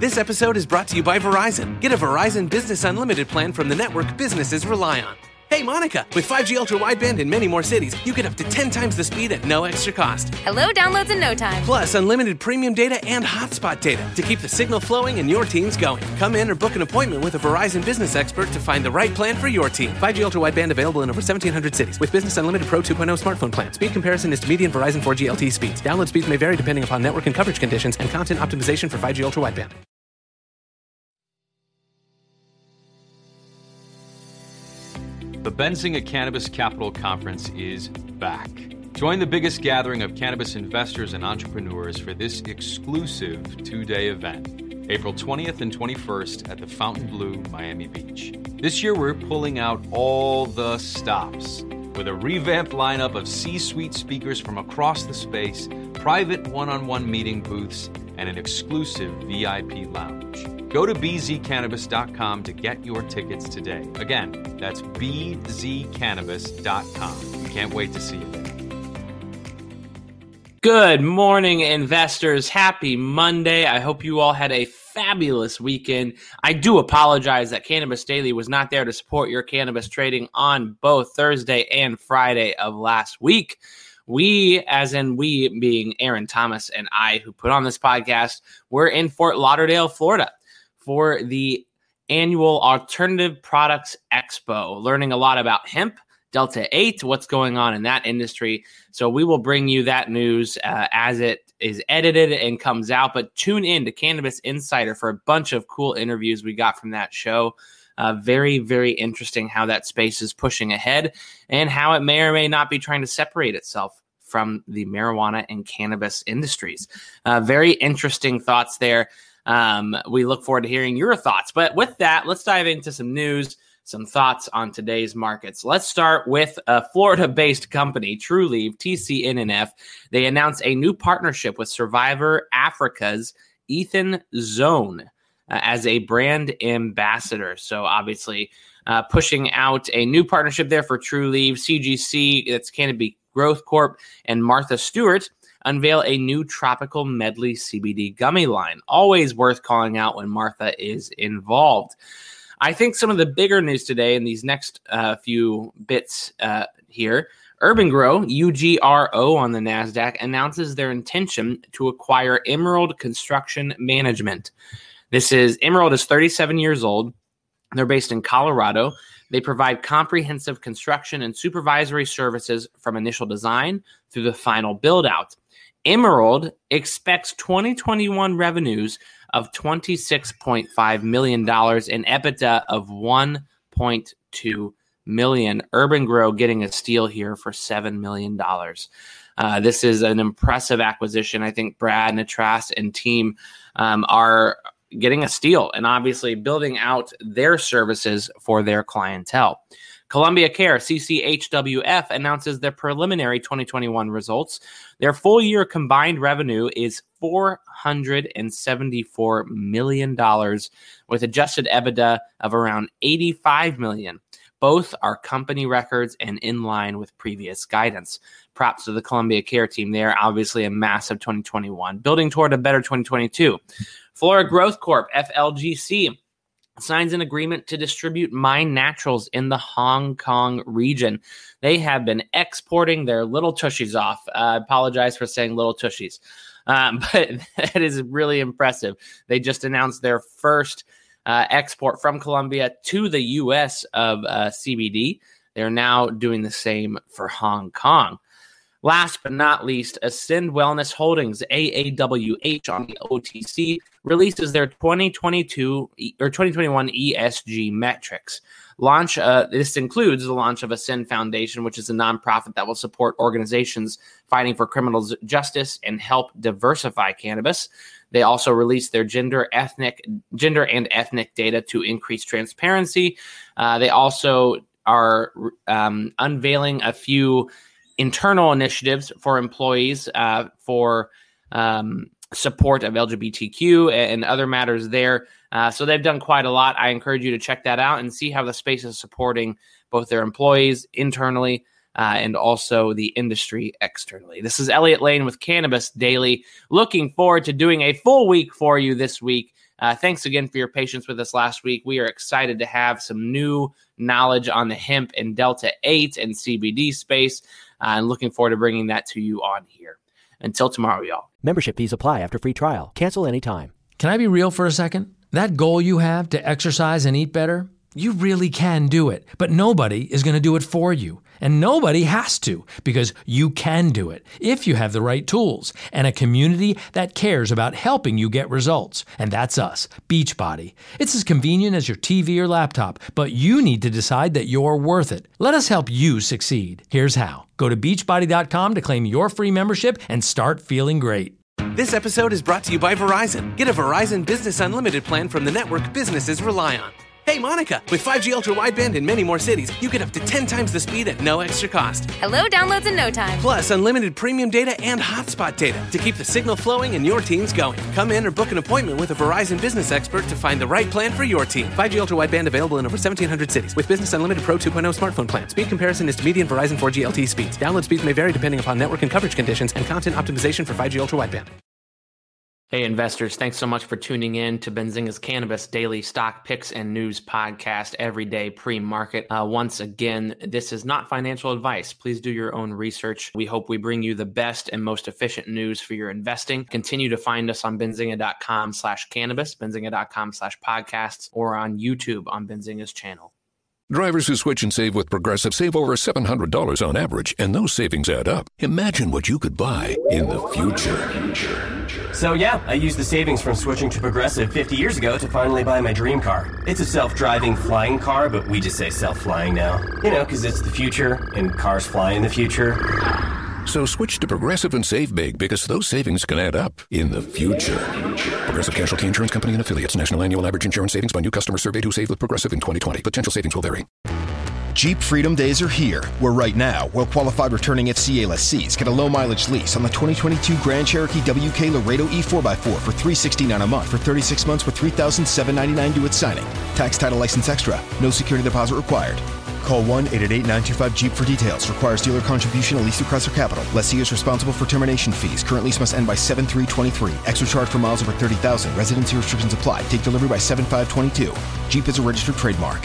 This episode is brought to you by Verizon. Get a Verizon Business Unlimited plan from the network businesses rely on. Hey, Monica, with 5G ultra wideband in many more cities, you get up to 10 times the speed at no extra cost. Hello, downloads in no time. Plus, unlimited premium data and hotspot data to keep the signal flowing and your teams going. Come in or book an appointment with a Verizon business expert to find the right plan for your team. 5G ultra wideband available in over 1,700 cities with Business Unlimited Pro 2.0 smartphone plan. Speed comparison is to median Verizon 4G LTE speeds. Download speeds may vary depending upon network and coverage conditions and content optimization for 5G ultra wideband. The Benzinga Cannabis Capital Conference is back. Join the biggest gathering of cannabis investors and entrepreneurs for this exclusive two day event, April 20th and 21st at the Fontainebleau, Miami Beach. This year, we're pulling out all the stops with a revamped lineup of C suite speakers from across the space, private one on one meeting booths, and an exclusive VIP lounge. Go to bzcannabis.com to get your tickets today. Again, that's bzcannabis.com. Can't wait to see you. Good morning, investors. Happy Monday. I hope you all had a fabulous weekend. I do apologize that Cannabis Daily was not there to support your cannabis trading on both Thursday and Friday of last week. We, as in we being Aaron Thomas and I, who put on this podcast, we're in Fort Lauderdale, Florida for the annual Alternative Products Expo, learning a lot about hemp, Delta 8, what's going on in that industry. So we will bring you that news uh, as it is edited and comes out. But tune in to Cannabis Insider for a bunch of cool interviews we got from that show. Uh, very, very interesting how that space is pushing ahead and how it may or may not be trying to separate itself from the marijuana and cannabis industries. Uh, very interesting thoughts there. Um, we look forward to hearing your thoughts. But with that, let's dive into some news, some thoughts on today's markets. Let's start with a Florida based company, Trulieve, TCNNF. They announced a new partnership with Survivor Africa's Ethan Zohn uh, as a brand ambassador. So obviously, uh, pushing out a new partnership there for Trulieve, CGC, that's Canopy Growth Corp, and Martha Stewart unveil a new tropical medley CBD gummy line. Always worth calling out when Martha is involved. I think some of the bigger news today in these next uh, few bits uh, here. urban-gro, UGRO on the NASDAQ, announces their intention to acquire Emerald Construction Management. This is Emerald is 37 years old. They're based in Colorado. They provide comprehensive construction and supervisory services from initial design through the final build out. Emerald expects 2021 revenues of $26.5 million and EBITDA of 1.2 million. urban-gro getting a steal here for $7 million. Uh, this is an impressive acquisition. I think Brad Nattrass and team um, are getting a steal and obviously building out their services for their clientele. Columbia Care, CCHWF, announces their preliminary 2021 results. Their full year combined revenue is $474 million, with adjusted EBITDA of around 85 million. Both are company records and in line with previous guidance. Props to the Columbia Care team there. Obviously, a massive 2021, building toward a better 2022. Flora Growth Corp, FLGC, signs an agreement to distribute Mind Naturals in the Hong Kong region. They have been exporting their little tushies off. Uh, I apologize for saying little tushies, um, but that is really impressive. They just announced their first uh, export from Colombia to the U.S. of uh, CBD. They're now doing the same for Hong Kong. Last but not least, Ascend Wellness Holdings, AAWH on the OTC, releases their 2022 or 2021 ESG metrics. Launch uh, this includes the launch of Ascend Foundation, which is a nonprofit that will support organizations fighting for criminal justice and help diversify cannabis. They also released their gender, ethnic, gender and ethnic data to increase transparency. Uh, they also are um, unveiling a few internal initiatives for employees uh, for um, support of LGBTQ and other matters there. Uh, so they've done quite a lot. I encourage you to check that out and see how the space is supporting both their employees internally uh, and also the industry externally. This is Elliot Lane with Cannabis Daily. Looking forward to doing a full week for you this week. Uh, thanks again for your patience with us last week. We are excited to have some new knowledge on the hemp and Delta 8 and CBD space, and looking forward to bringing that to you on here. Until tomorrow, y'all. Membership fees apply after free trial. Cancel anytime. Can I be real for a second? That goal you have to exercise and eat better, you really can do it, but nobody is going to do it for you. And nobody has to because you can do it if you have the right tools and a community that cares about helping you get results. And that's us, Beachbody. It's as convenient as your TV or laptop, but you need to decide that you're worth it. Let us help you succeed. Here's how go to beachbody.com to claim your free membership and start feeling great. This episode is brought to you by Verizon. Get a Verizon Business Unlimited plan from the network businesses rely on. Hey, Monica, with 5G ultra wideband in many more cities, you get up to 10 times the speed at no extra cost. Hello, downloads in no time. Plus, unlimited premium data and hotspot data to keep the signal flowing and your teams going. Come in or book an appointment with a Verizon business expert to find the right plan for your team. 5G ultra wideband available in over 1,700 cities with Business Unlimited Pro 2.0 smartphone plan. Speed comparison is to median Verizon 4G LTE speeds. Download speeds may vary depending upon network and coverage conditions and content optimization for 5G ultra wideband. Hey, investors, thanks so much for tuning in to Benzinga's Cannabis Daily Stock Picks and News Podcast every day pre market. Uh, once again, this is not financial advice. Please do your own research. We hope we bring you the best and most efficient news for your investing. Continue to find us on benzinga.com slash cannabis, benzinga.com slash podcasts, or on YouTube on Benzinga's channel. Drivers who switch and save with Progressive save over $700 on average, and those savings add up. Imagine what you could buy in the future. So, yeah, I used the savings from switching to Progressive 50 years ago to finally buy my dream car. It's a self driving flying car, but we just say self flying now. You know, because it's the future, and cars fly in the future. So switch to Progressive and save big because those savings can add up in the future. Progressive Casualty Insurance Company and affiliates. National annual average insurance savings by new customer surveyed who saved with Progressive in 2020. Potential savings will vary. Jeep Freedom Days are here, where right now, well qualified returning FCA lessees get a low mileage lease on the 2022 Grand Cherokee WK Laredo E4x4 for 369 a month for 36 months with $3,799 due at signing. Tax title license extra. No security deposit required. Call 1 888 925 Jeep for details. Requires dealer contribution at least through Chrysler Capital. Lessee is responsible for termination fees. Current lease must end by 7323. Extra charge for miles over 30,000. Residency restrictions apply. Take delivery by 7522. Jeep is a registered trademark.